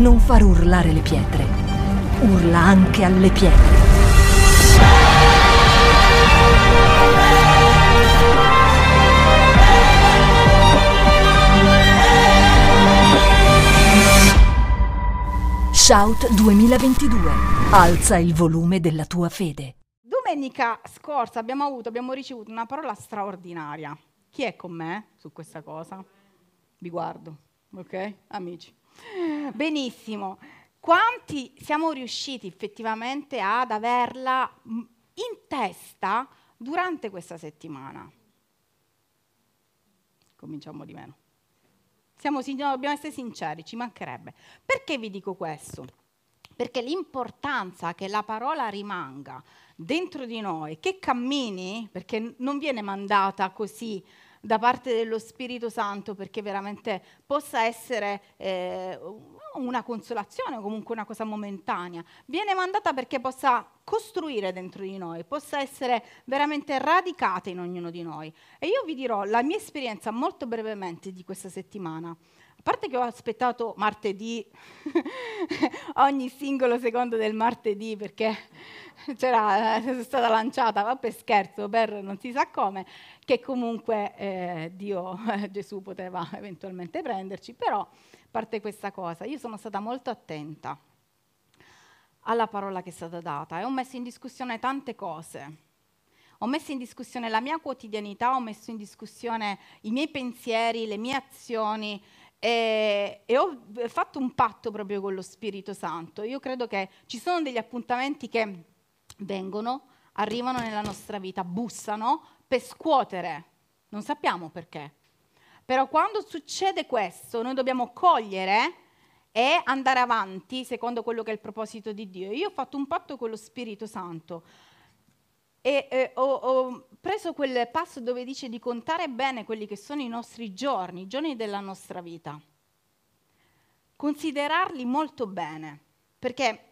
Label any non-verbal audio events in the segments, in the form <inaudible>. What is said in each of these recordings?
non far urlare le pietre. Urla anche alle pietre. Shout 2022. Alza il volume della tua fede. Domenica scorsa abbiamo avuto, abbiamo ricevuto una parola straordinaria. Chi è con me su questa cosa? Vi guardo, ok? Amici. Benissimo. Quanti siamo riusciti effettivamente ad averla in testa durante questa settimana? Cominciamo di meno. Siamo, dobbiamo essere sinceri, ci mancherebbe. Perché vi dico questo? Perché l'importanza che la parola rimanga dentro di noi, che cammini, perché non viene mandata così da parte dello Spirito Santo perché veramente possa essere eh, una consolazione o comunque una cosa momentanea, viene mandata perché possa costruire dentro di noi, possa essere veramente radicata in ognuno di noi. E io vi dirò la mia esperienza molto brevemente di questa settimana. A parte che ho aspettato martedì, <laughs> ogni singolo secondo del martedì, perché c'era, è stata lanciata, va per scherzo, per non si sa come, che comunque eh, Dio, <laughs> Gesù poteva eventualmente prenderci, però parte questa cosa, io sono stata molto attenta alla parola che è stata data e ho messo in discussione tante cose. Ho messo in discussione la mia quotidianità, ho messo in discussione i miei pensieri, le mie azioni, e, e, ho fatto un patto proprio con lo Spirito Santo. Io credo che ci sono degli appuntamenti che vengono, arrivano nella nostra vita, bussano per scuotere. Non sappiamo perché. Però quando succede questo, noi dobbiamo cogliere e andare avanti secondo quello che è il proposito di Dio. Io ho fatto un patto con lo Spirito Santo e eh, ho, ho, preso quel passo dove dice di contare bene quelli che sono i nostri giorni, i giorni della nostra vita. Considerarli molto bene, perché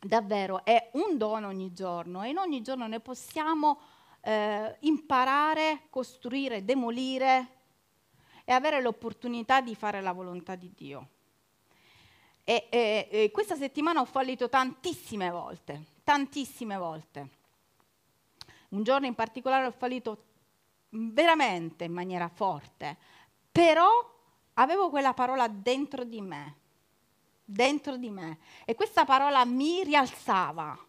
davvero è un dono ogni giorno e in ogni giorno ne possiamo eh, imparare, costruire, demolire e avere l'opportunità di fare la volontà di Dio. E, e, e questa settimana ho fallito tantissime volte, tantissime volte un giorno in particolare ho fallito veramente in maniera forte, però avevo quella parola dentro di me, dentro di me, e questa parola mi rialzava,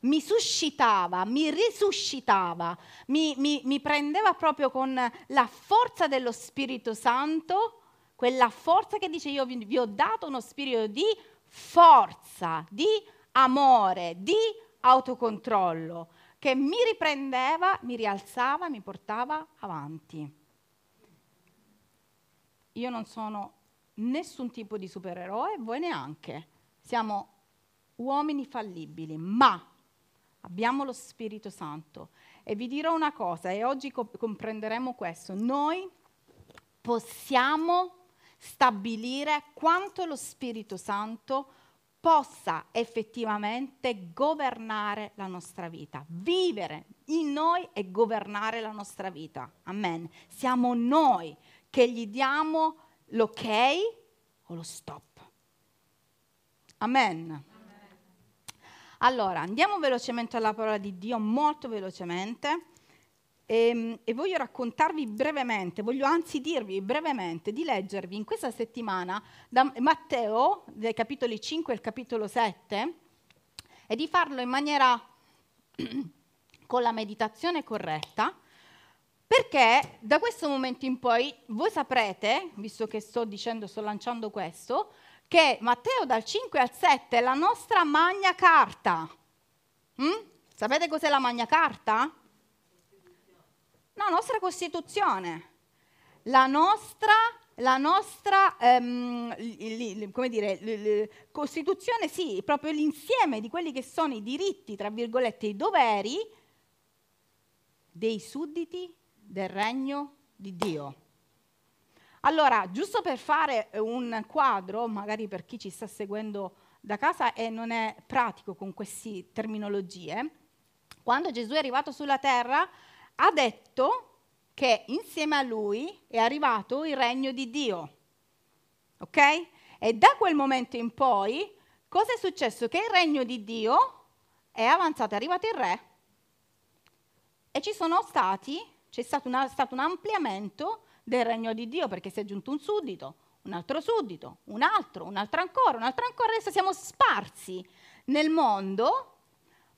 mi suscitava, mi risuscitava, mi, mi, mi prendeva proprio con la forza dello Spirito Santo, quella forza che dice io vi, vi ho dato uno spirito di forza, di amore, di autocontrollo che mi riprendeva, mi rialzava, mi portava avanti. Io non sono nessun tipo di supereroe, voi neanche. Siamo uomini fallibili, ma abbiamo lo Spirito Santo. E vi dirò una cosa, e oggi co- comprenderemo questo. Noi possiamo stabilire quanto lo Spirito Santo possa effettivamente governare la nostra vita, vivere in noi e governare la nostra vita. Amen. Siamo noi che gli diamo l'ok o lo stop. Amen. Allora, andiamo velocemente alla parola di Dio, molto velocemente. E, ehm, e, voglio raccontarvi brevemente, voglio anzi dirvi brevemente di leggervi in questa settimana da Matteo, dai capitoli 5 al capitolo 7, e di farlo in maniera <clears throat> con la meditazione corretta, perché da questo momento in poi voi saprete, visto che sto dicendo, sto lanciando questo, che Matteo dal 5 al 7 è la nostra magna carta. Mm? Sapete cos'è la magna carta? la nostra Costituzione, la nostra, la nostra ehm, dire, Costituzione, sì, proprio l'insieme di quelli che sono i diritti, tra virgolette, i doveri dei sudditi del regno di Dio. Allora, giusto per fare un quadro, magari per chi ci sta seguendo da casa e non è pratico con queste terminologie, quando Gesù è arrivato sulla terra ha detto che insieme a lui è arrivato il regno di Dio. Ok? E da quel momento in poi, cosa è successo? Che il regno di Dio è avanzato, è arrivato il re e ci sono stati, c'è stato, una, stato un ampliamento del regno di Dio perché si è aggiunto un suddito, un altro suddito, un altro, un altro ancora, un altro ancora. Adesso siamo sparsi nel mondo,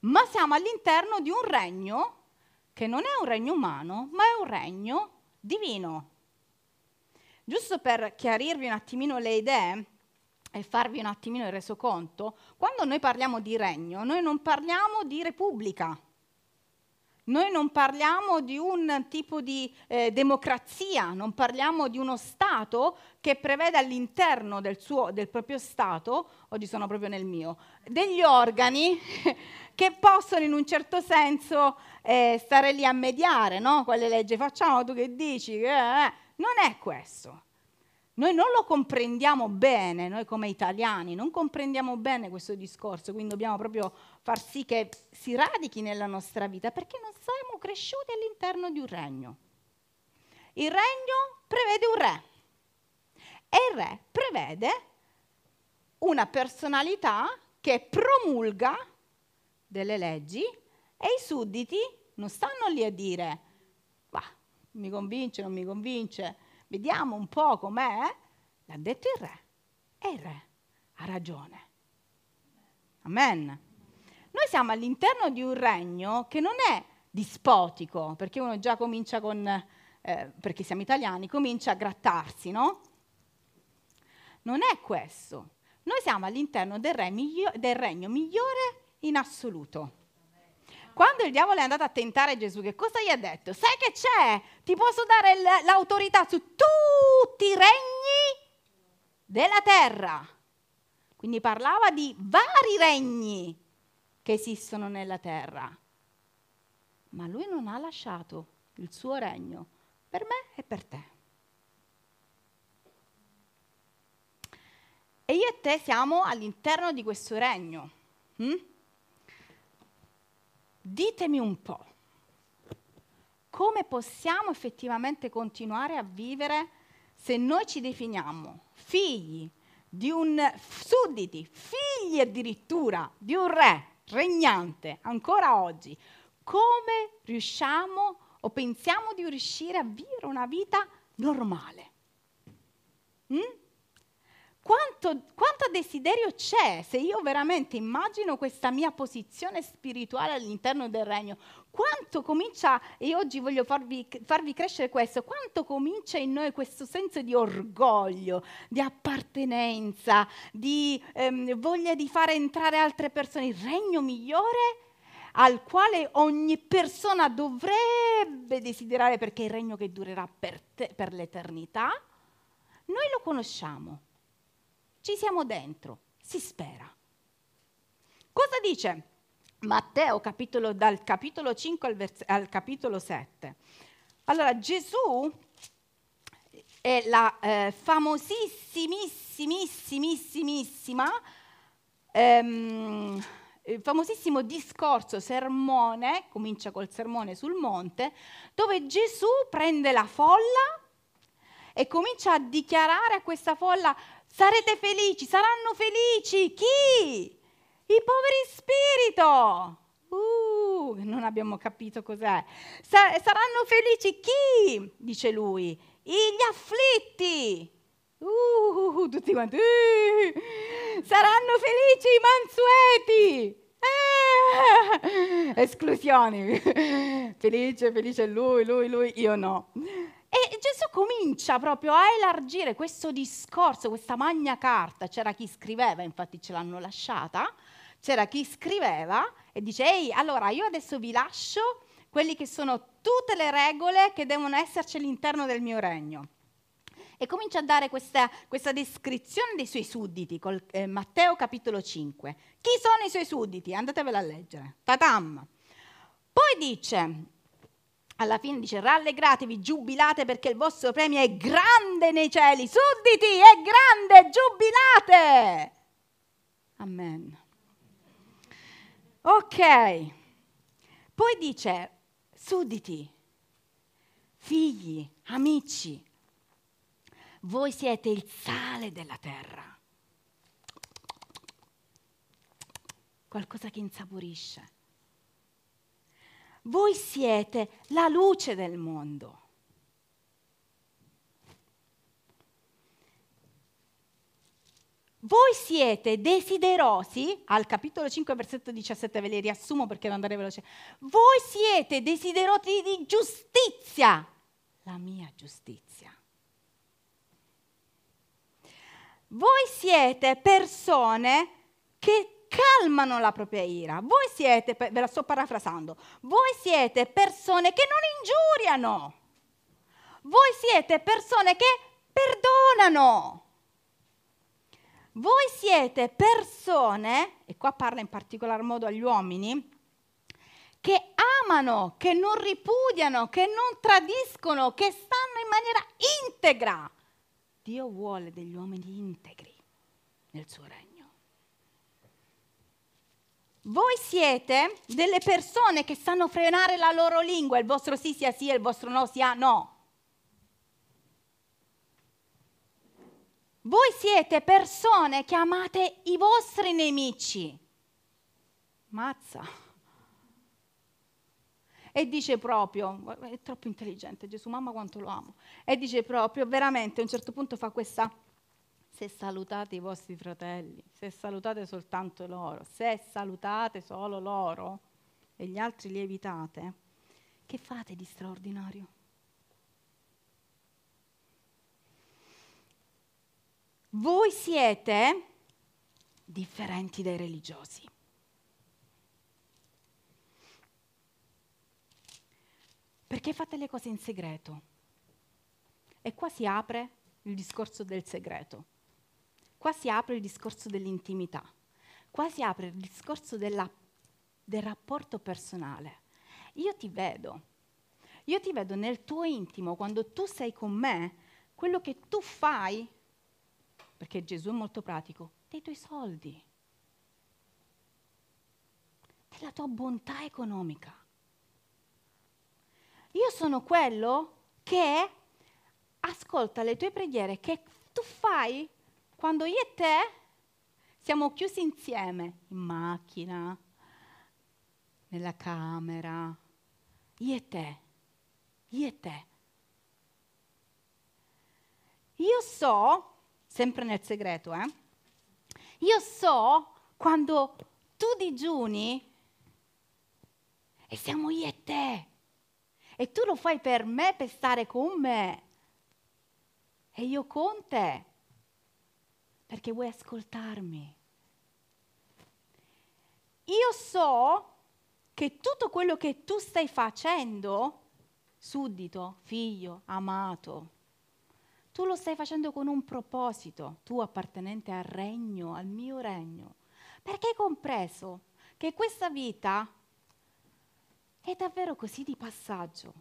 ma siamo all'interno di un regno che non è un regno umano, ma è un regno divino. Giusto per chiarirvi un attimino le idee e farvi un attimino il resoconto, quando noi parliamo di regno, noi non parliamo di repubblica. Noi non parliamo di un tipo di eh, democrazia, non parliamo di uno Stato che prevede all'interno del, suo, del proprio Stato, oggi sono proprio nel mio, degli organi <laughs> che possono in un certo senso eh, stare lì a mediare, no? Quale legge facciamo, tu che dici? Eh, eh. Non è questo. Noi non lo comprendiamo bene, noi come italiani, non comprendiamo bene questo discorso, quindi dobbiamo proprio far sì che si radichi nella nostra vita, perché non siamo cresciuti all'interno di un regno. Il regno prevede un re e il re prevede una personalità che promulga delle leggi e i sudditi non stanno lì a dire, va, mi convince, non mi convince, vediamo un po' com'è, l'ha detto il re. E il re ha ragione. Amen. Noi siamo all'interno di un regno che non è dispotico, perché uno già comincia con, eh, perché siamo italiani, comincia a grattarsi, no? Non è questo. Noi siamo all'interno del, del regno migliore in assoluto. Quando il diavolo è andato a tentare Gesù, che cosa gli ha detto? Sai che c'è? Ti posso dare l'autorità su tutti i regni della terra. Quindi parlava di vari regni che esistono nella terra. Ma lui non ha lasciato il suo regno per me e per te. E io e te siamo all'interno di questo regno. Hm? Ditemi un po', come possiamo effettivamente continuare a vivere se noi ci definiamo figli di un sudditi, figli addirittura di un re regnante ancora oggi? Come riusciamo o pensiamo di riuscire a vivere una vita normale? Mm? Quanto, quanto, desiderio c'è se io veramente immagino questa mia posizione spirituale all'interno del regno? Quanto comincia, e oggi voglio farvi, farvi crescere questo, quanto comincia in noi questo senso di orgoglio, di appartenenza, di ehm, voglia di fare entrare altre persone, il regno migliore al quale ogni persona dovrebbe desiderare perché è il regno che durerà per, te, per l'eternità? Noi lo conosciamo ci siamo dentro, si spera. Cosa dice Matteo capitolo, dal capitolo 5 al, vers- al capitolo 7? Allora Gesù è la eh, famosissimissimissima, ehm, il famosissimo discorso, sermone, comincia col sermone sul monte, dove Gesù prende la folla e comincia a dichiarare a questa folla Sarete felici, saranno felici. Chi? I poveri spirito. Uh, non abbiamo capito cos'è. Sa- saranno felici chi? Dice lui. Gli afflitti. Uh, tutti quanti. Uh, saranno felici i mansueti. Eh, esclusioni. felice, felice lui, lui, lui, io no. E Gesù comincia proprio a elargire questo discorso, questa magna carta. C'era chi scriveva, infatti ce l'hanno lasciata, c'era chi scriveva e dice, ehi, allora io adesso vi lascio quelli che sono tutte le regole che devono esserci all'interno del mio regno. E comincia a dare questa, questa descrizione dei suoi sudditi, col, eh, Matteo capitolo 5. Chi sono i suoi sudditi? Andatevela a leggere. Tatam. Poi dice, alla fine dice rallegratevi, giubilate perché il vostro premio è grande nei cieli, sudditi, è grande, giubilate. Amen. Ok, poi dice sudditi, figli, amici, voi siete il sale della terra. Qualcosa che insaporisce voi siete la luce del mondo. Voi siete desiderosi, al capitolo 5, versetto 17, ve li riassumo perché devo andare veloce. Voi siete desiderosi di giustizia, la mia giustizia. Voi siete persone che calmano la propria ira. Voi siete, ve la sto parafrasando, voi siete persone che non ingiuriano. Voi siete persone che perdonano. Voi siete persone, e qua parla in particolar modo agli uomini, che amano, che non ripudiano, che non tradiscono, che stanno in maniera integra. Dio vuole degli uomini integri nel suo regno. Voi siete delle persone che sanno frenare la loro lingua, il vostro sì sia sì e il vostro no sia no. Voi siete persone che amate i vostri nemici. Mazza. E dice proprio, è troppo intelligente Gesù, mamma quanto lo amo. E dice proprio, veramente a un certo punto fa questa, se salutate i vostri fratelli, se salutate soltanto loro, se salutate solo loro e gli altri li evitate, che fate di straordinario? voi siete differenti dai religiosi. Perché fate le cose in segreto? E qua si apre il discorso del segreto. Qua si apre il discorso dell'intimità. Qua si apre il discorso della, del rapporto personale. Io ti vedo. Io ti vedo nel tuo intimo, quando tu sei con me, quello che tu fai perché Gesù è molto pratico, dei tuoi soldi, della tua bontà economica. Io sono quello che ascolta le tue preghiere che tu fai quando io e te siamo chiusi insieme, in macchina, nella camera, io e te, io e te. Io so sempre nel segreto, eh? Io so quando tu digiuni e siamo io e te. E tu lo fai per me, per stare con me. E io con te. Perché vuoi ascoltarmi. Io so che tutto quello che tu stai facendo, suddito, figlio, amato, tu lo stai facendo con un proposito, tu appartenente al regno, al mio regno, perché hai compreso che questa vita è davvero così di passaggio,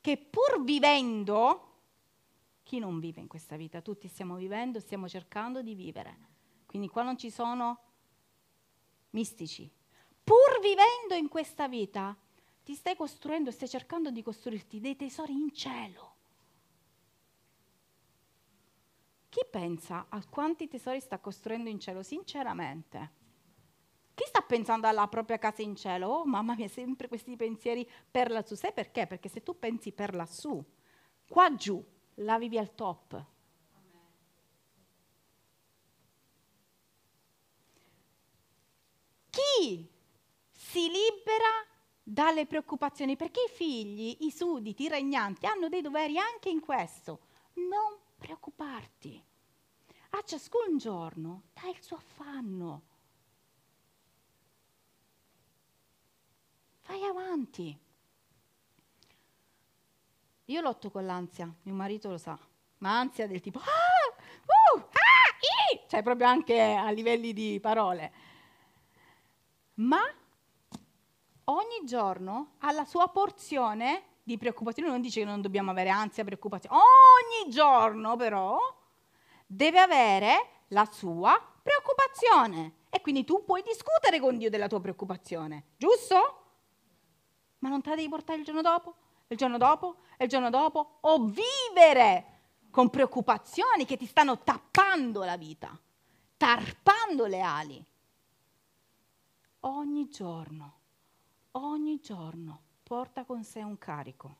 che pur vivendo, chi non vive in questa vita? Tutti stiamo vivendo, stiamo cercando di vivere. Quindi qua non ci sono mistici. Pur vivendo in questa vita, ti stai costruendo, stai cercando di costruirti dei tesori in cielo. Chi pensa a quanti tesori sta costruendo in cielo sinceramente? Chi sta pensando alla propria casa in cielo? Oh mamma mia, sempre questi pensieri per lassù. Sai perché? Perché se tu pensi per lassù, qua giù la vivi al top. Chi si libera dalle preoccupazioni? Perché i figli, i sudditi, i regnanti hanno dei doveri anche in questo. Non preoccuparti. A ciascun giorno dai il suo affanno. Vai avanti. Io lotto con l'ansia, mio marito lo sa, ma ansia del tipo ah, uh, ah, i, cioè proprio anche a livelli di parole. Ma ogni giorno ha la sua porzione di preoccupazione, non dice che non dobbiamo avere ansia, preoccupazione, ogni giorno però deve avere la sua preoccupazione. E quindi tu puoi discutere con Dio della tua preoccupazione, giusto? Ma non te la devi portare il giorno dopo, il giorno dopo, il giorno dopo, o vivere con preoccupazioni che ti stanno tappando la vita, tarpando le ali. ogni giorno, ogni giorno porta con sé un carico.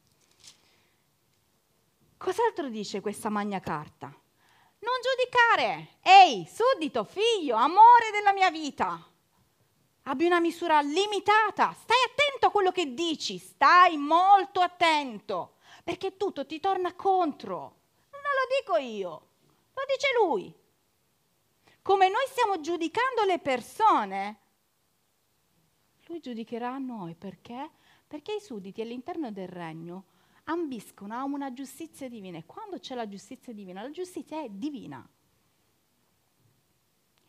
Cos'altro dice questa magna carta? Non giudicare. Ehi, suddito, figlio, amore della mia vita. Abbi una misura limitata. Stai attento a quello che dici, stai molto attento, perché tutto ti torna contro. Non lo dico io, lo dice lui. Come noi stiamo giudicando le persone, lui giudicherà noi perché? Perché i sudditi all'interno del regno ambiscono a una giustizia divina e quando c'è la giustizia divina, la giustizia è divina.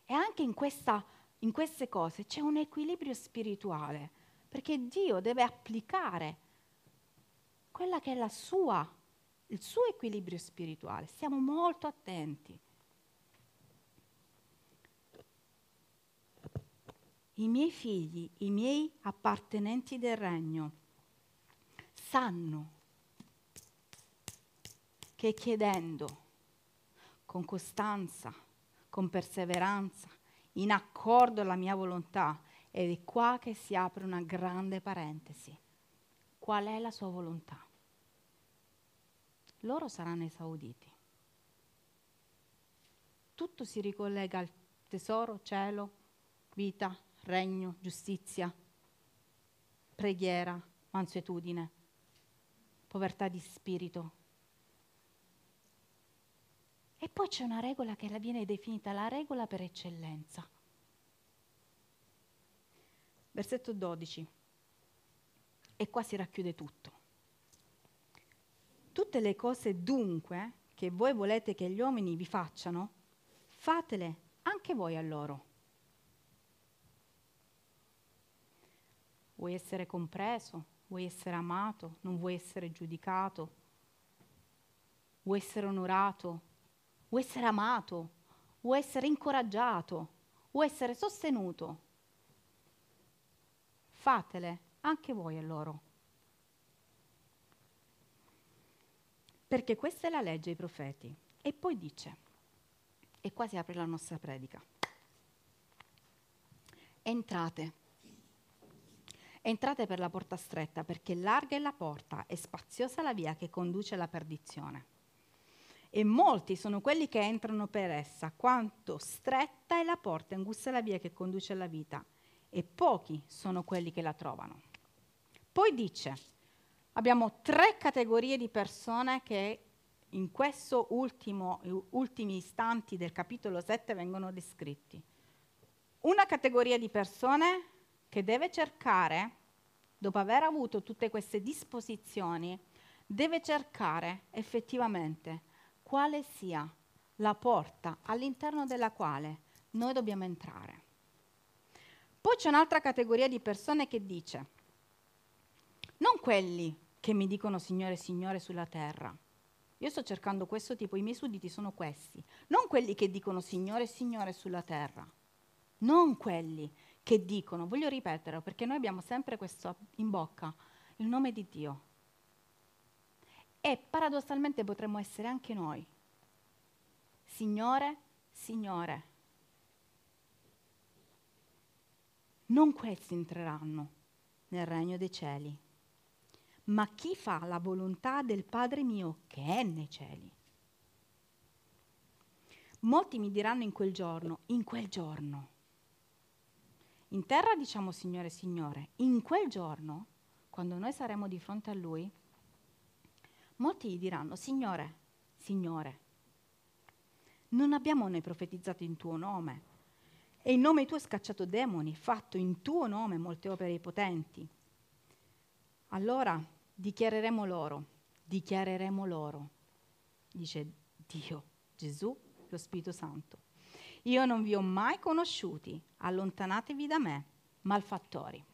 E anche in, questa, in queste cose c'è un equilibrio spirituale, perché Dio deve applicare quella che è sua, il suo equilibrio spirituale. Stiamo molto attenti. I miei figli, i miei appartenenti del regno, sanno che chiedendo con costanza, con perseveranza, in accordo alla mia volontà, ed è qua che si apre una grande parentesi. Qual è la sua volontà? Loro saranno esauditi. Tutto si ricollega al tesoro, cielo, vita, regno, giustizia, preghiera, mansuetudine, povertà di spirito. E poi c'è una regola che viene definita la regola per eccellenza. Versetto 12. E qua si racchiude tutto. Tutte le cose dunque che voi volete che gli uomini vi facciano, fatele anche voi a loro Vuoi essere compreso? Vuoi essere amato? Non vuoi essere giudicato? Vuoi essere onorato? Vuoi essere amato? Vuoi essere incoraggiato? Vuoi essere sostenuto? Fatele anche voi a loro. Perché questa è la legge ai profeti. E poi dice, e qua si apre la nostra predica, entrate Entrate per la porta stretta, perché larga è la porta e spaziosa la via che conduce alla perdizione. E molti sono quelli che entrano per essa, quanto stretta è la porta e angusta la via che conduce alla vita, e pochi sono quelli che la trovano. Poi dice, abbiamo tre categorie di persone che in questi ultimi istanti del capitolo 7 vengono descritti. Una categoria di persone che deve cercare, dopo aver avuto tutte queste disposizioni, deve cercare effettivamente quale sia la porta all'interno della quale noi dobbiamo entrare. Poi c'è un'altra categoria di persone che dice, non quelli che mi dicono Signore, Signore sulla terra. Io sto cercando questo tipo, i miei sudditi sono questi, non quelli che dicono Signore, Signore sulla terra, non quelli che dicono, voglio ripetere perché noi abbiamo sempre questo in bocca, il nome di Dio. E paradossalmente potremmo essere anche noi. Signore, Signore. Non questi entreranno nel regno dei cieli, ma chi fa la volontà del Padre mio che è nei cieli. Molti mi diranno in quel giorno, in quel giorno, in terra diciamo Signore, Signore. In quel giorno, quando noi saremo di fronte a Lui, molti gli diranno, Signore, Signore, non abbiamo noi profetizzato in tuo nome e in nome tuo scacciato demoni, fatto in tuo nome molte opere potenti. Allora dichiareremo loro, dichiareremo loro, dice Dio, Gesù, lo Spirito Santo io non vi ho mai conosciuti, allontanatevi da me, malfattori.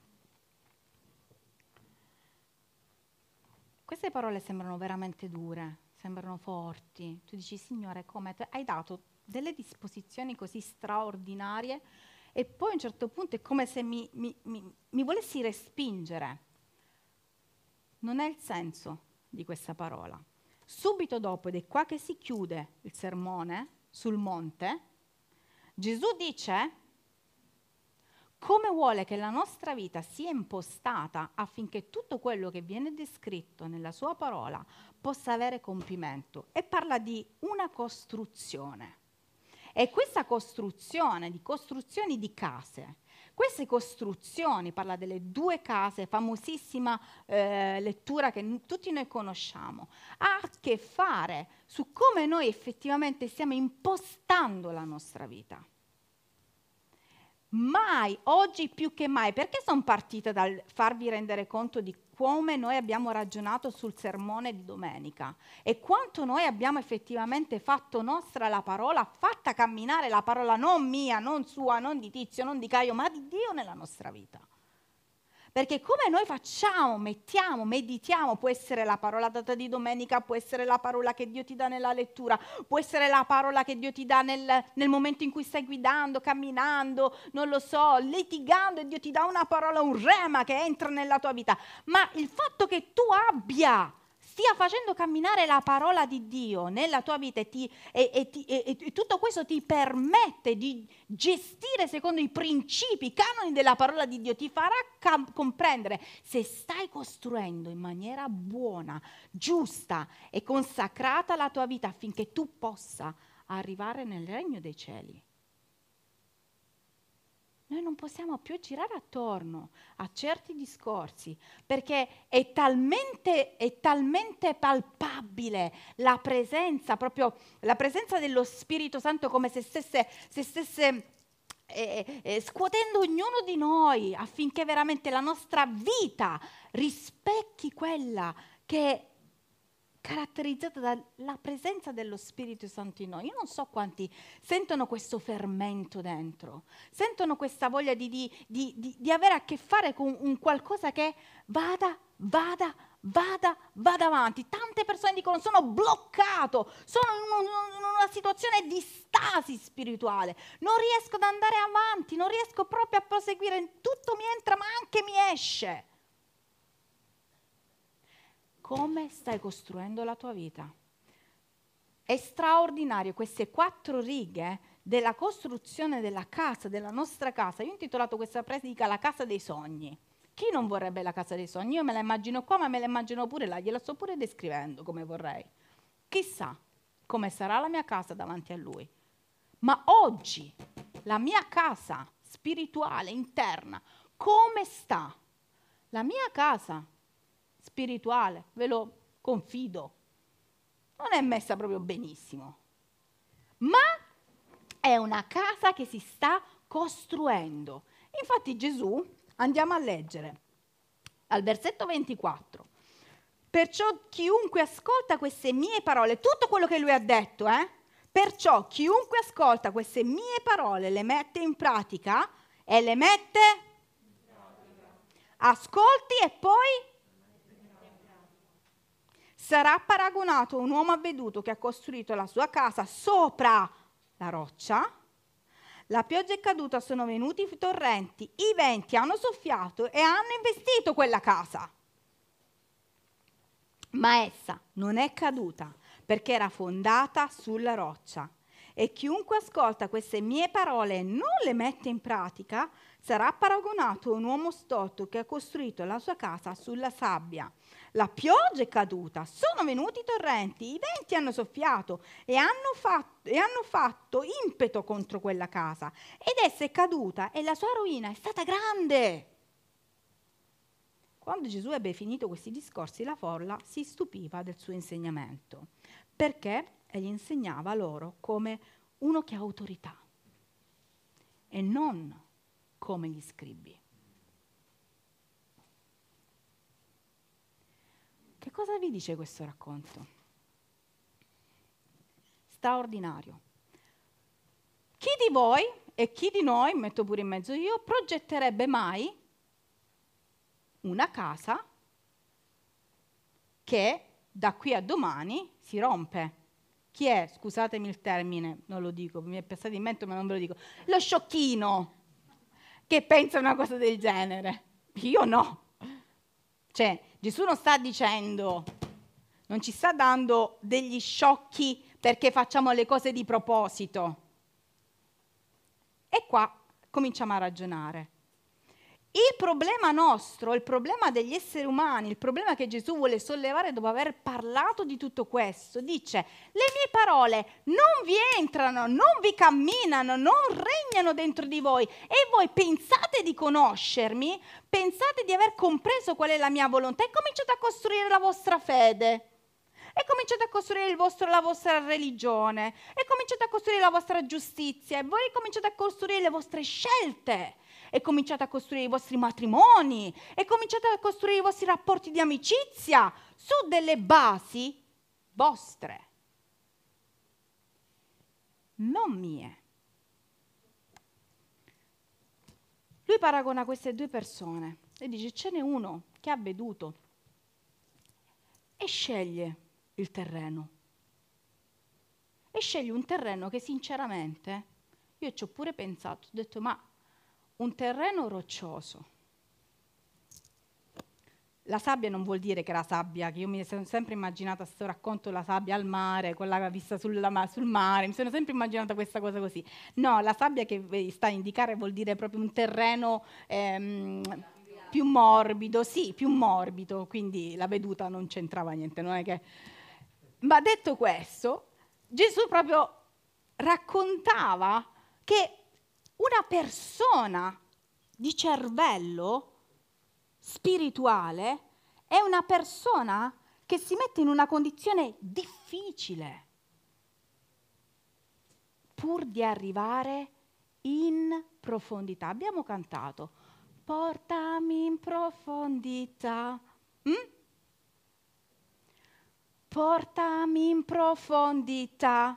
Queste parole sembrano veramente dure, sembrano forti. Tu dici, Signore, come hai dato delle disposizioni così straordinarie e poi a un certo punto è come se mi, mi, mi, mi volessi respingere. Non è il senso di questa parola. Subito dopo, ed è qua che si chiude il sermone sul monte, Gesù dice, come vuole che la nostra vita sia impostata affinché tutto quello che viene descritto nella sua parola possa avere compimento. E parla di una costruzione. E questa costruzione, di costruzioni di case, queste costruzioni, parla delle due case, famosissima eh, lettura che tutti noi conosciamo, ha a che fare su come noi effettivamente stiamo impostando la nostra vita. Mai, oggi più che mai, perché sono partita dal farvi rendere conto di come noi abbiamo ragionato sul sermone di domenica e quanto noi abbiamo effettivamente fatto nostra la parola, fatta camminare la parola non mia, non sua, non di Tizio, non di Caio, ma di Dio nella nostra vita. Perché come noi facciamo, mettiamo, meditiamo, può essere la parola data di domenica, può essere la parola che Dio ti dà nella lettura, può essere la parola che Dio ti dà nel, nel momento in cui stai guidando, camminando, non lo so, litigando e Dio ti dà una parola, un rema che entra nella tua vita. Ma il fatto che tu abbia stia facendo camminare la parola di Dio nella tua vita e, ti, e, e, e, tutto questo ti permette di gestire secondo i principi, i canoni della parola di Dio, ti farà cam- comprendere se stai costruendo in maniera buona, giusta e consacrata la tua vita affinché tu possa arrivare nel regno dei cieli. Noi non possiamo più girare attorno a certi discorsi perché è talmente, è talmente palpabile la presenza, proprio la presenza dello Spirito Santo come se stesse, se stesse eh, eh, scuotendo ognuno di noi affinché veramente la nostra vita rispecchi quella che caratterizzata dalla presenza dello Spirito Santo in noi. Io non so quanti sentono questo fermento dentro, sentono questa voglia di, di, di, di avere a che fare con un qualcosa che vada, vada, vada, vada avanti. Tante persone dicono sono bloccato, sono in, un, in una situazione di stasi spirituale, non riesco ad andare avanti, non riesco proprio a proseguire, tutto mi entra ma anche mi esce come stai costruendo la tua vita. È straordinario queste quattro righe della costruzione della casa, della nostra casa. Io ho intitolato questa predica La casa dei sogni. Chi non vorrebbe la casa dei sogni? Io me la immagino qua, ma me la immagino pure là, gliela sto pure descrivendo come vorrei. Chissà come sarà la mia casa davanti a lui. Ma oggi la mia casa spirituale, interna, come sta? La mia casa spirituale, ve lo confido, non è messa proprio benissimo, ma è una casa che si sta costruendo. Infatti Gesù, andiamo a leggere al versetto 24. Perciò chiunque ascolta queste mie parole, tutto quello che lui ha detto, eh? Perciò chiunque ascolta queste mie parole, le mette in pratica e le mette... Ascolti e poi sarà paragonato a un uomo avveduto che ha costruito la sua casa sopra la roccia. La pioggia è caduta, sono venuti i torrenti, i venti hanno soffiato e hanno investito quella casa. Ma essa non è caduta perché era fondata sulla roccia. E chiunque ascolta queste mie parole e non le mette in pratica sarà paragonato a un uomo stolto che ha costruito la sua casa sulla sabbia. La pioggia è caduta, sono venuti i torrenti, i venti hanno soffiato e hanno, fatto, e hanno fatto impeto contro quella casa ed essa è caduta e la sua rovina è stata grande. Quando Gesù ebbe finito questi discorsi, la folla si stupiva del suo insegnamento, perché egli insegnava loro come uno che ha autorità e non come gli scribi. Che cosa vi dice questo racconto? Straordinario. Chi di voi e chi di noi, metto pure in mezzo io, progetterebbe mai una casa che da qui a domani si rompe? Chi è, scusatemi il termine, non lo dico, mi è passato in mente ma non ve lo dico, lo sciocchino che pensa una cosa del genere. Io no. Cioè, Gesù non sta dicendo, non ci sta dando degli sciocchi perché facciamo le cose di proposito. E qua cominciamo a ragionare. Il problema nostro, il problema degli esseri umani, il problema che Gesù vuole sollevare dopo aver parlato di tutto questo, dice, le mie parole non vi entrano, non vi camminano, non regnano dentro di voi. E voi pensate di conoscermi, pensate di aver compreso qual è la mia volontà? E cominciate a costruire la vostra fede. E cominciate a costruire vostro, la vostra religione. E cominciate a costruire la vostra giustizia. E voi cominciate a costruire le vostre scelte e cominciate a costruire i vostri matrimoni e cominciate a costruire i vostri rapporti di amicizia su delle basi vostre, non mie. Lui paragona queste due persone e dice ce n'è uno che ha veduto e sceglie il terreno. E sceglie un terreno che sinceramente io ci ho pure pensato, ho detto ma un terreno roccioso. La sabbia non vuol dire che la sabbia, che io mi sono sempre immaginata questo racconto la sabbia al mare, con la vista sulla, sul mare, mi sono sempre immaginata questa cosa così. No, la sabbia che sta a indicare vuol dire proprio un terreno ehm, più morbido, sì, più morbido, quindi la veduta non c'entrava niente, non è che... Ma detto questo, Gesù proprio raccontava che una persona di cervello spirituale è una persona che si mette in una condizione difficile pur di arrivare in profondità. Abbiamo cantato, portami in profondità. Mm? Portami in profondità.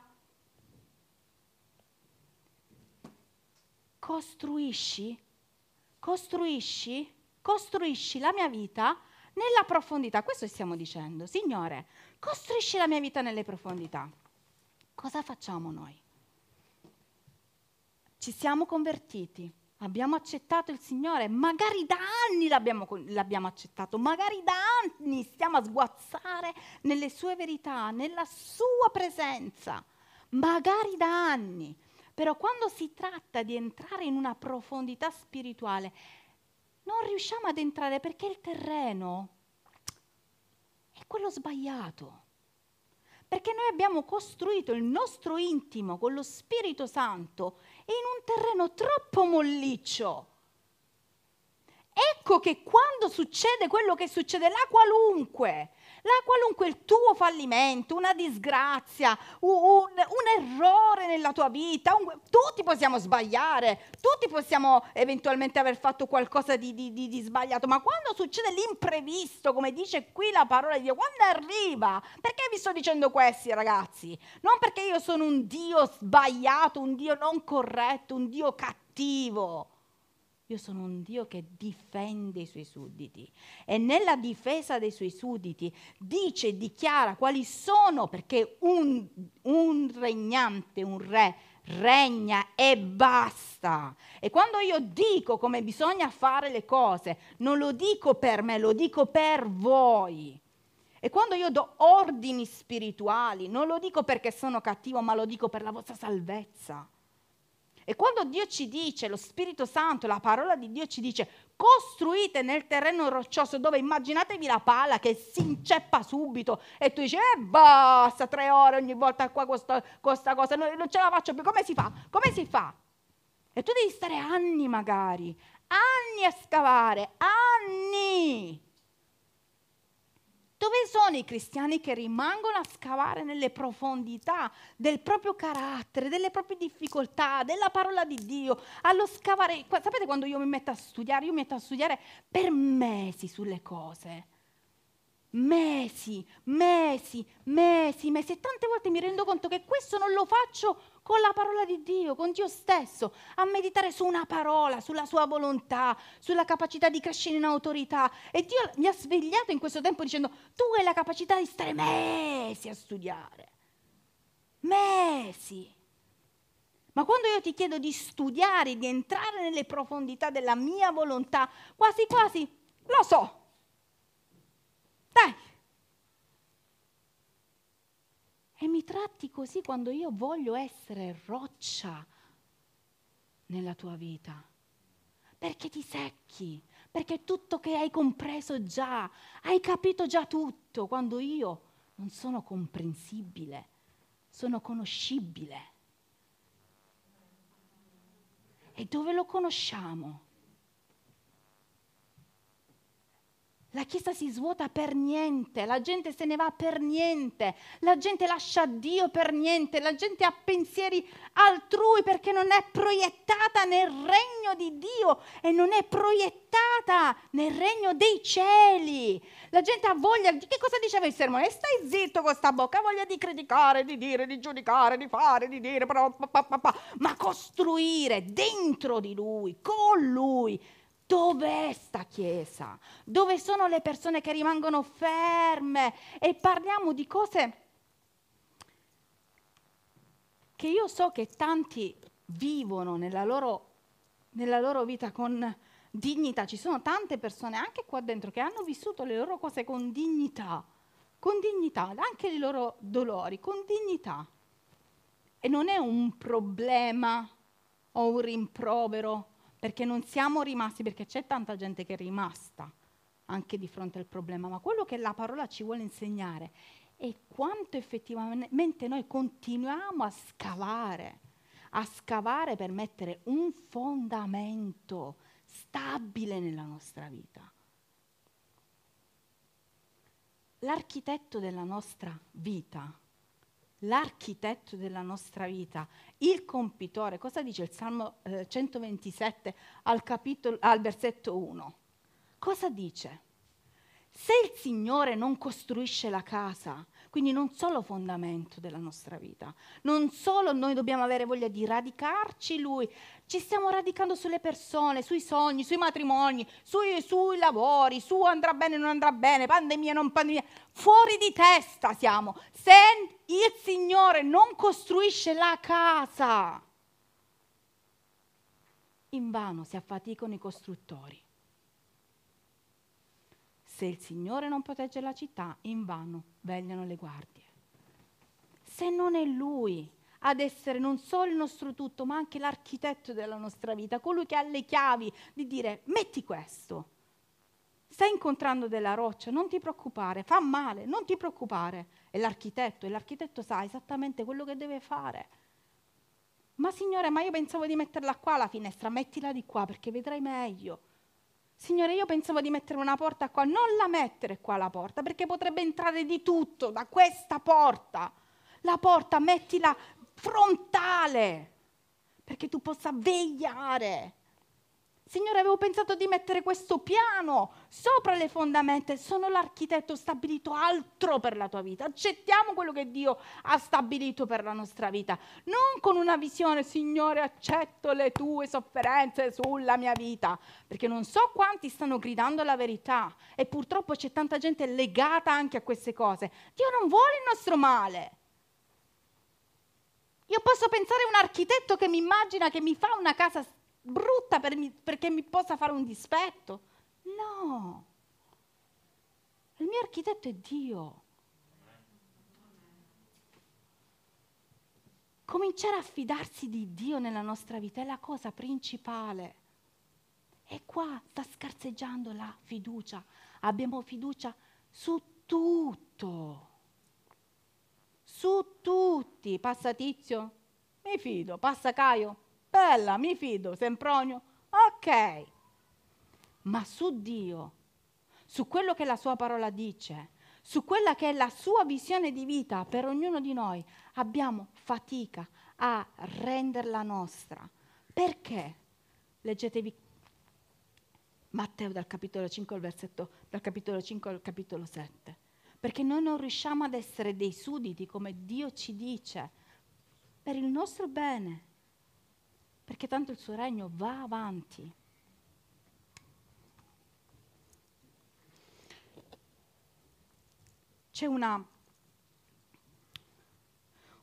Costruisci, costruisci, costruisci la mia vita nella profondità. Questo stiamo dicendo, Signore, costruisci la mia vita nelle profondità. Cosa facciamo noi? Ci siamo convertiti, abbiamo accettato il Signore, magari da anni l'abbiamo, l'abbiamo, accettato, magari da anni stiamo a sguazzare nelle sue verità, nella sua presenza, magari da anni. Però quando si tratta di entrare in una profondità spirituale, non riusciamo ad entrare perché il terreno è quello sbagliato. Perché noi abbiamo costruito il nostro intimo con lo Spirito Santo in un terreno troppo molliccio. Ecco che quando succede quello che succede, la qualunque, la qualunque tuo fallimento, una disgrazia, un, un, un errore nella tua vita, un, tutti possiamo sbagliare, tutti possiamo eventualmente aver fatto qualcosa di, di, di, di sbagliato, ma quando succede l'imprevisto, come dice qui la parola di Dio, quando arriva, perché vi sto dicendo questi ragazzi? Non perché io sono un Dio sbagliato, un Dio non corretto, un Dio cattivo io sono un Dio che difende i suoi sudditi e nella difesa dei suoi sudditi dice e dichiara quali sono, perché un, un regnante, un re, regna e basta. E quando io dico come bisogna fare le cose, non lo dico per me, lo dico per voi. E quando io do ordini spirituali, non lo dico perché sono cattivo, ma lo dico per la vostra salvezza. E quando Dio ci dice, lo Spirito Santo, la parola di Dio ci dice, costruite nel terreno roccioso dove immaginatevi la pala che si inceppa subito e tu dici, eh basta, tre ore ogni volta qua con questa cosa, non, non ce la faccio più, come si fa? Come si fa? E tu devi stare anni magari, anni a scavare, anni dove sono i cristiani che rimangono a scavare nelle profondità del proprio carattere, delle proprie difficoltà, della parola di Dio, allo scavare? Sapete quando io mi metto a studiare? Io mi metto a studiare per mesi sulle cose mesi, mesi, mesi, mesi e tante volte mi rendo conto che questo non lo faccio con la parola di Dio, con Dio stesso, a meditare su una parola, sulla sua volontà, sulla capacità di crescere in autorità. E Dio mi ha svegliato in questo tempo dicendo, tu hai la capacità di stare mesi a studiare. Mesi. Ma quando io ti chiedo di studiare, di entrare nelle profondità della mia volontà, quasi quasi lo so, dai. E mi tratti così quando io voglio essere roccia nella tua vita. Perché ti secchi, perché tutto che hai compreso già, hai capito già tutto, quando io non sono comprensibile, sono conoscibile. E dove lo conosciamo? La Chiesa si svuota per niente, la gente se ne va per niente, la gente lascia Dio per niente, la gente ha pensieri altrui perché non è proiettata nel regno di Dio e non è proiettata nel regno dei cieli. La gente ha voglia, di che cosa diceva il sermone? Stai zitto con sta bocca, ha voglia di criticare, di dire, di giudicare, di fare, di dire, ma costruire dentro di lui, con lui Dov'è sta chiesa? Dove sono le persone che rimangono ferme? E parliamo di cose che io so che tanti vivono nella loro, nella loro vita con dignità. Ci sono tante persone anche qua dentro che hanno vissuto le loro cose con dignità, con dignità, anche i loro dolori, con dignità. E non è un problema o un rimprovero perché non siamo rimasti, perché c'è tanta gente che è rimasta anche di fronte al problema, ma quello che la parola ci vuole insegnare è quanto effettivamente noi continuiamo a scavare, a scavare per mettere un fondamento stabile nella nostra vita. L'architetto della nostra vita l'architetto della nostra vita, il compitore. Cosa dice il Salmo eh, 127 al, capitolo, al versetto 1? Cosa dice? Se il Signore non costruisce la casa, quindi non solo fondamento della nostra vita, non solo noi dobbiamo avere voglia di radicarci Lui, ci stiamo radicando sulle persone, sui sogni, sui matrimoni, sui, sui lavori, su andrà bene o non andrà bene, pandemia o non pandemia, fuori di testa siamo. Se il Signore non costruisce la casa, in vano si affaticano i costruttori. Se il Signore non protegge la città, in vano vegliano le guardie. Se non è Lui ad essere non solo il nostro tutto, ma anche l'architetto della nostra vita, colui che ha le chiavi di dire metti questo. Stai incontrando della roccia, non ti preoccupare, fa male, non ti preoccupare. È l'architetto e l'architetto sa esattamente quello che deve fare. Ma signore, ma io pensavo di metterla qua la finestra, mettila di qua perché vedrai meglio. Signore, io pensavo di mettere una porta qua, non la mettere qua la porta, perché potrebbe entrare di tutto da questa porta. La porta mettila frontale, perché tu possa vegliare Signore, avevo pensato di mettere questo piano sopra le fondamenta. Sono l'architetto, ho stabilito altro per la tua vita. Accettiamo quello che Dio ha stabilito per la nostra vita. Non con una visione, Signore, accetto le tue sofferenze sulla mia vita. Perché non so quanti stanno gridando la verità e purtroppo c'è tanta gente legata anche a queste cose. Dio non vuole il nostro male. Io posso pensare a un architetto che mi immagina che mi fa una casa brutta per mi, perché mi possa fare un dispetto. No. Il mio architetto è Dio. Cominciare a fidarsi di Dio nella nostra vita è la cosa principale. E qua sta scarseggiando la fiducia. Abbiamo fiducia su tutto. Su tutti. Passa Tizio? Mi fido. Passa Caio? Bella, mi fido, Sempronio. Ok. Ma su Dio, su quello che la sua parola dice, su quella che è la sua visione di vita per ognuno di noi, abbiamo fatica a renderla nostra. Perché? Leggetevi Matteo dal capitolo 5 al versetto, dal capitolo 5 al capitolo 7. Perché noi non riusciamo ad essere dei sudditi come Dio ci dice, per il nostro bene perché tanto il suo regno va avanti. C'è una,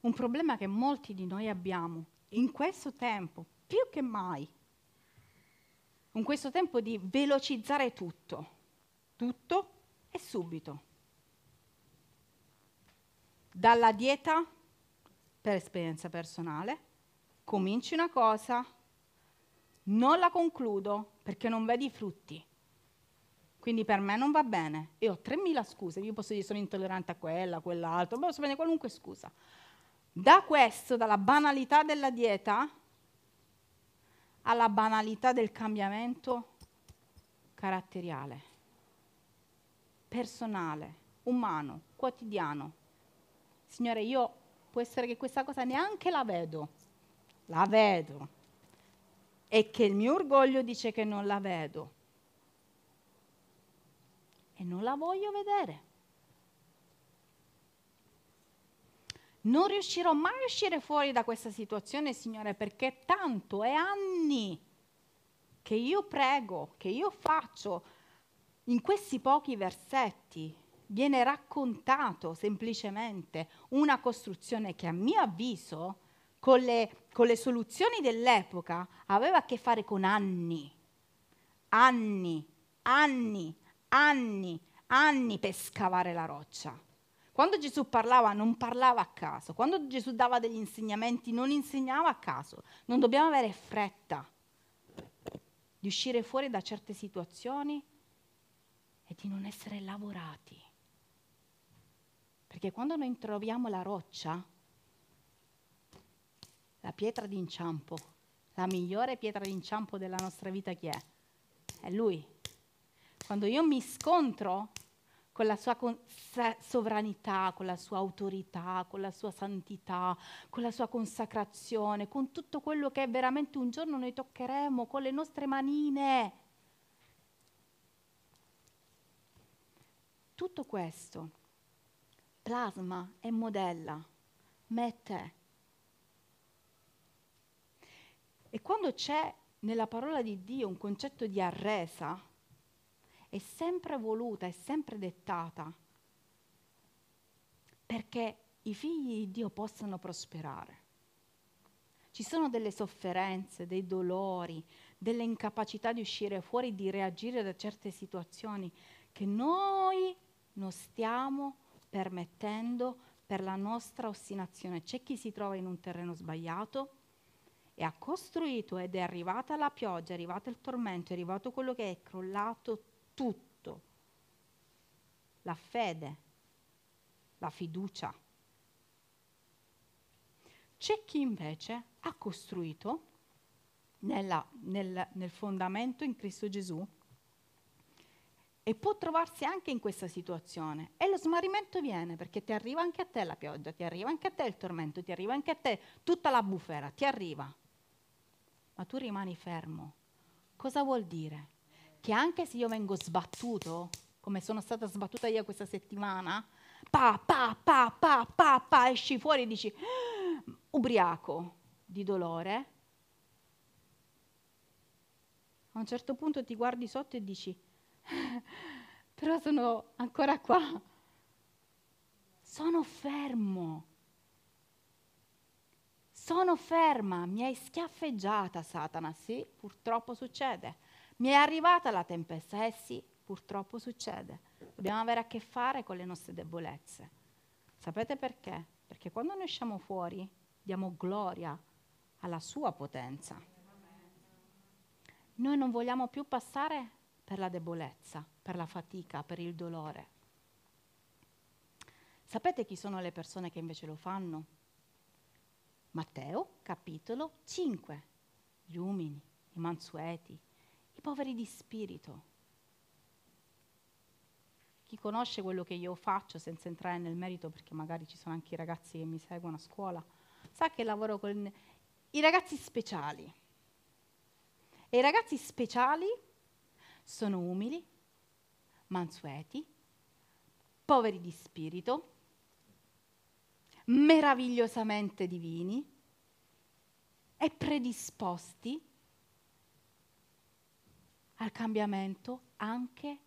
un problema che molti di noi abbiamo in questo tempo, più che mai, in questo tempo di velocizzare tutto, tutto e subito. Dalla dieta, per esperienza personale, cominci una cosa, non la concludo perché non vedi i frutti. Quindi per me non va bene. E ho 3.000 scuse. Io posso dire sono intollerante a quella, a quell'altro, posso prendere qualunque scusa. Da questo, dalla banalità della dieta, alla banalità del cambiamento caratteriale, personale, umano, quotidiano. Signore, io può essere che questa cosa neanche la vedo, la vedo, e che il mio orgoglio dice che non la vedo e non la voglio vedere. Non riuscirò mai a uscire fuori da questa situazione, Signore, perché tanto è anni che io prego, che io faccio. In questi pochi versetti viene raccontato semplicemente una costruzione che a mio avviso, con le, con le soluzioni dell'epoca, aveva a che fare con anni, anni, anni, anni, anni per scavare la roccia. Quando Gesù parlava non parlava a caso, quando Gesù dava degli insegnamenti non insegnava a caso. Non dobbiamo avere fretta di uscire fuori da certe situazioni e di non essere lavorati. Perché quando noi troviamo la roccia, la pietra d'inciampo, la migliore pietra d'inciampo della nostra vita chi è? È Lui, quando io mi scontro con la sua sovranità, con la sua autorità, con la sua santità, con la sua consacrazione, con tutto quello che veramente un giorno noi toccheremo con le nostre manine. Tutto questo plasma e modella me e quando c'è nella parola di Dio un concetto di arresa, è sempre voluta, è sempre dettata perché i figli di Dio possano prosperare. Ci sono delle sofferenze, dei dolori, delle incapacità di uscire fuori, di reagire da certe situazioni che noi non stiamo permettendo per la nostra ostinazione. C'è chi si trova in un terreno sbagliato e ha costruito ed è arrivata la pioggia, è arrivato il tormento, è arrivato quello che è crollato tutto. La fede, la fiducia. C'è chi invece ha costruito nella, nel, nel fondamento in Cristo Gesù e può trovarsi anche in questa situazione. E lo smarrimento viene perché ti arriva anche a te la pioggia, ti arriva anche a te il tormento, ti arriva anche a te tutta la bufera, ti arriva. Ma tu rimani fermo. Cosa vuol dire? che anche se io vengo sbattuto, come sono stata sbattuta io questa settimana, pa, pa, pa, pa, pa, pa, esci fuori e dici, ah, ubriaco di dolore, a un certo punto ti guardi sotto e dici, però sono ancora qua, sono fermo, sono ferma, mi hai schiaffeggiata Satana, sì, purtroppo succede mi è arrivata la tempesta, eh sì, purtroppo succede. Dobbiamo avere a che fare con le nostre debolezze. Sapete perché? Perché quando noi usciamo fuori diamo gloria alla sua potenza. Noi non vogliamo più passare per la debolezza, per la fatica, per il dolore. Sapete chi sono le persone che invece lo fanno? Matteo, capitolo 5. Gli umili, i mansueti, i poveri di spirito. Chi conosce quello che io faccio, senza entrare nel merito, perché magari ci sono anche i ragazzi che mi seguono a scuola, sa che lavoro con i ragazzi speciali. E i ragazzi speciali sono umili, mansueti, poveri di spirito, meravigliosamente divini e predisposti al cambiamento anche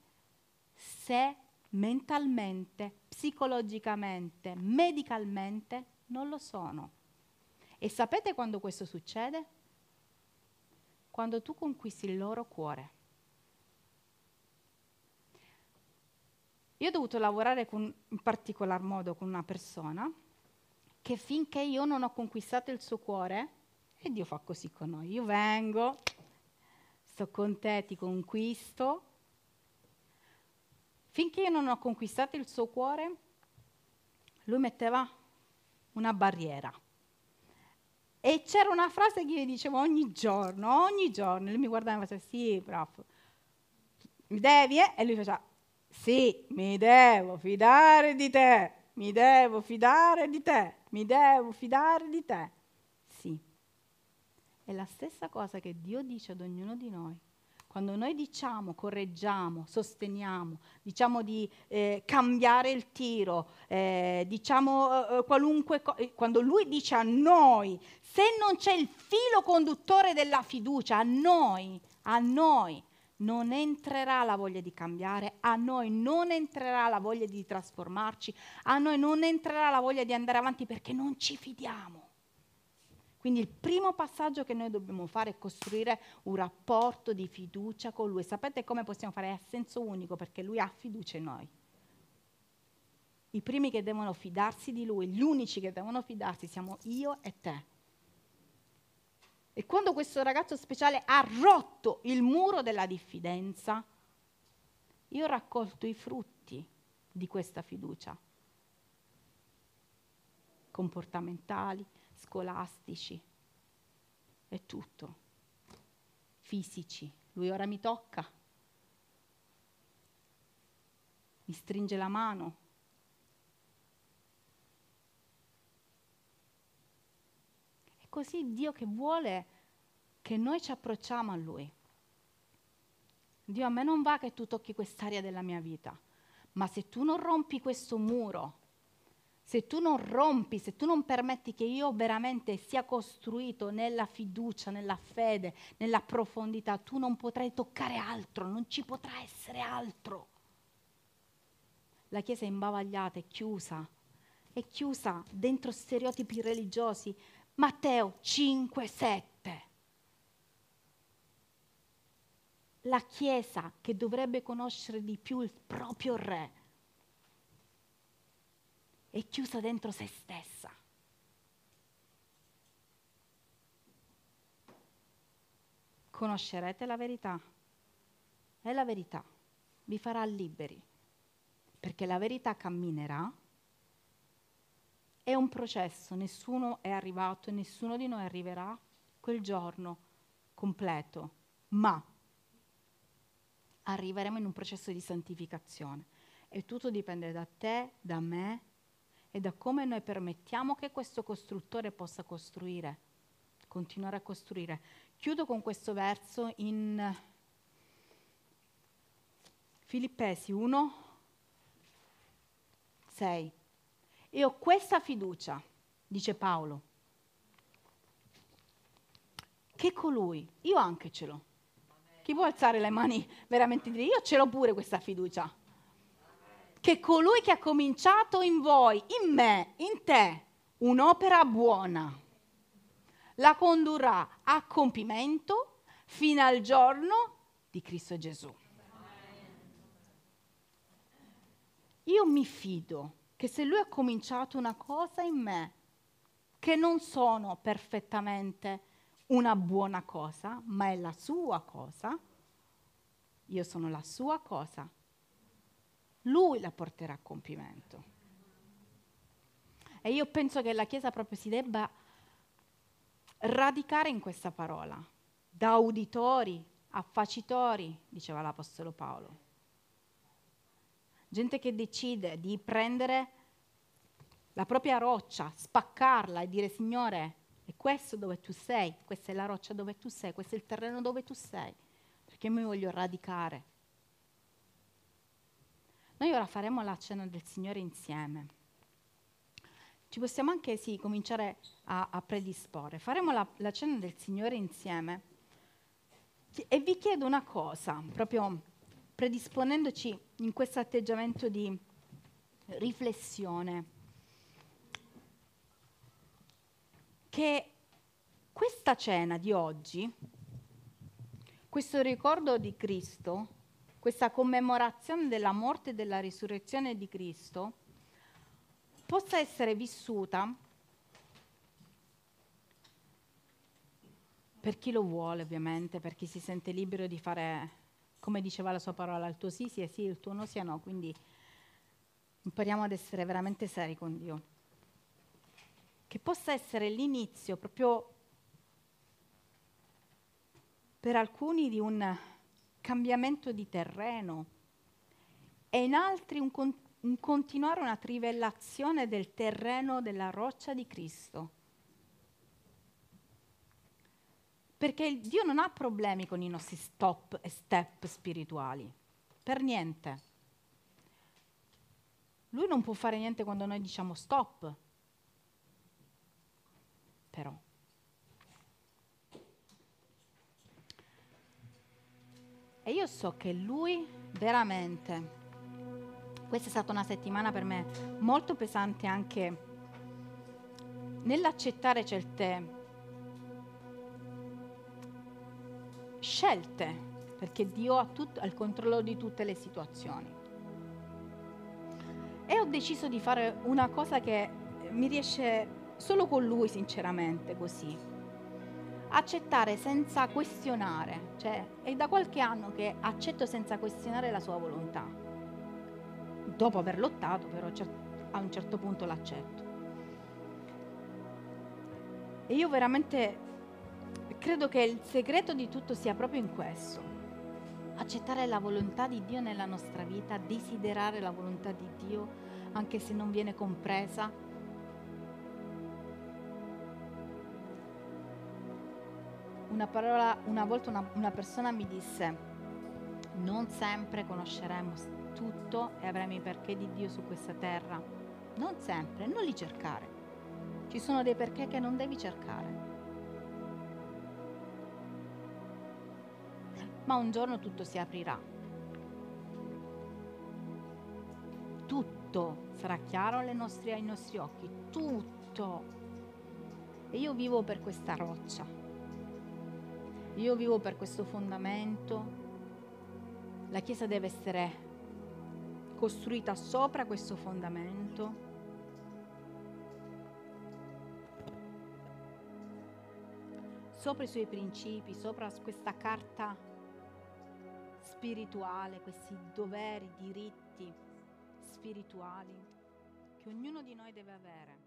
se mentalmente, psicologicamente, medicalmente non lo sono. E sapete quando questo succede? Quando tu conquisti il loro cuore. Io ho dovuto lavorare con, in particolar modo con una persona che finché io non ho conquistato il suo cuore, e Dio fa così con noi, io vengo, sto con te, ti conquisto. Finché io non ho conquistato il suo cuore, lui metteva una barriera. E c'era una frase che io dicevo ogni giorno, ogni giorno, lui mi guardava e faceva sì, prof, mi devi? Eh? E lui faceva sì, mi devo fidare di te, mi devo fidare di te, mi devo fidare di te. Sì. È la stessa cosa che Dio dice ad ognuno di noi. Quando noi diciamo, correggiamo, sosteniamo, diciamo di eh, cambiare il tiro, eh, diciamo eh, qualunque cosa, eh, quando Lui dice a noi, se non c'è il filo conduttore della fiducia, a noi, a noi, non entrerà la voglia di cambiare, a noi non entrerà la voglia di trasformarci, a noi non entrerà la voglia di andare avanti perché non ci fidiamo. Quindi il primo passaggio che noi dobbiamo fare è costruire un rapporto di fiducia con Lui. Sapete come possiamo fare? È a senso unico perché Lui ha fiducia in noi. I primi che devono fidarsi di Lui, gli unici che devono fidarsi siamo io e te. E quando questo ragazzo speciale ha rotto il muro della diffidenza, io ho raccolto i frutti di questa fiducia, comportamentali, scolastici e tutto, fisici. Lui ora mi tocca, mi stringe la mano, così Dio che vuole che noi ci approcciamo a Lui. Dio, a me non va che tu tocchi quest'area della mia vita, ma se tu non rompi questo muro, se tu non rompi, se tu non permetti che io veramente sia costruito nella fiducia, nella fede, nella profondità, tu non potrai toccare altro, non ci potrà essere altro. La Chiesa è imbavagliata, è chiusa, è chiusa dentro stereotipi religiosi, Matteo 5, 7. La Chiesa che dovrebbe conoscere di più il proprio Re è chiusa dentro se stessa. Conoscerete la verità e la verità vi farà liberi, perché la verità camminerà è un processo, nessuno è arrivato e nessuno di noi arriverà quel giorno completo, ma arriveremo in un processo di santificazione e tutto dipende da te, da me e da come noi permettiamo che questo costruttore possa costruire, continuare a costruire. Chiudo con questo verso in Filippesi 1, 6. E ho questa fiducia, dice Paolo, che colui, io anche ce l'ho. Chi può alzare le mani veramente dire io ce l'ho pure questa fiducia? Che colui che ha cominciato in voi, in me, in te, un'opera buona, la condurrà a compimento fino al giorno di Cristo Gesù. Io mi fido che se lui ha cominciato una cosa in me, che non sono perfettamente una buona cosa, ma è la sua cosa, io sono la sua cosa, lui la porterà a compimento. E io penso che la Chiesa proprio si debba radicare in questa parola, da uditori a facitori, diceva l'Apostolo Paolo gente che decide di prendere la propria roccia, spaccarla e dire Signore, è questo dove tu sei, questa è la roccia dove tu sei, questo è il terreno dove tu sei, perché mi voglio radicare. Noi ora faremo la cena del Signore insieme. Ci possiamo anche sì, cominciare a, a predisporre. Faremo la, la cena del Signore insieme. E vi chiedo una cosa, proprio predisponendoci in questo atteggiamento di riflessione, che questa cena di oggi, questo ricordo di Cristo, questa commemorazione della morte e della risurrezione di Cristo, possa essere vissuta per chi lo vuole ovviamente, per chi si sente libero di fare, come diceva la sua parola, il tuo sì sia sì, il tuo no sia no, quindi impariamo ad essere veramente seri con Dio. Che possa essere l'inizio proprio per alcuni di un cambiamento di terreno e in altri un, con- un continuare una trivellazione del terreno della roccia di Cristo Perché Dio non ha problemi con i nostri stop e step spirituali, per niente. Lui non può fare niente quando noi diciamo stop. Però. E io so che lui veramente, questa è stata una settimana per me molto pesante anche nell'accettare certe scelte, perché Dio ha, tut- il controllo di tutte le situazioni. E ho deciso di fare una cosa che mi riesce solo con Lui, sinceramente, così. Accettare senza questionare, cioè è da qualche anno che accetto senza questionare la sua volontà. Dopo aver lottato, però a un certo punto l'accetto. E io veramente credo che il segreto di tutto sia proprio in questo. Accettare la volontà di Dio nella nostra vita, desiderare la volontà di Dio anche se non viene compresa. Una, parola, una volta una, una persona mi disse, non sempre conosceremo tutto e avremo i perché di Dio su questa terra. Non sempre, non li cercare. Ci sono dei perché che non devi cercare. Ma un giorno tutto si aprirà. Tutto sarà chiaro nostre, ai nostri occhi, tutto. E io vivo per questa roccia, io vivo per questo fondamento. La Chiesa deve essere costruita sopra questo fondamento. sopra i suoi principi, sopra questa carta spirituale, questi doveri, diritti spirituali che ognuno di noi deve avere.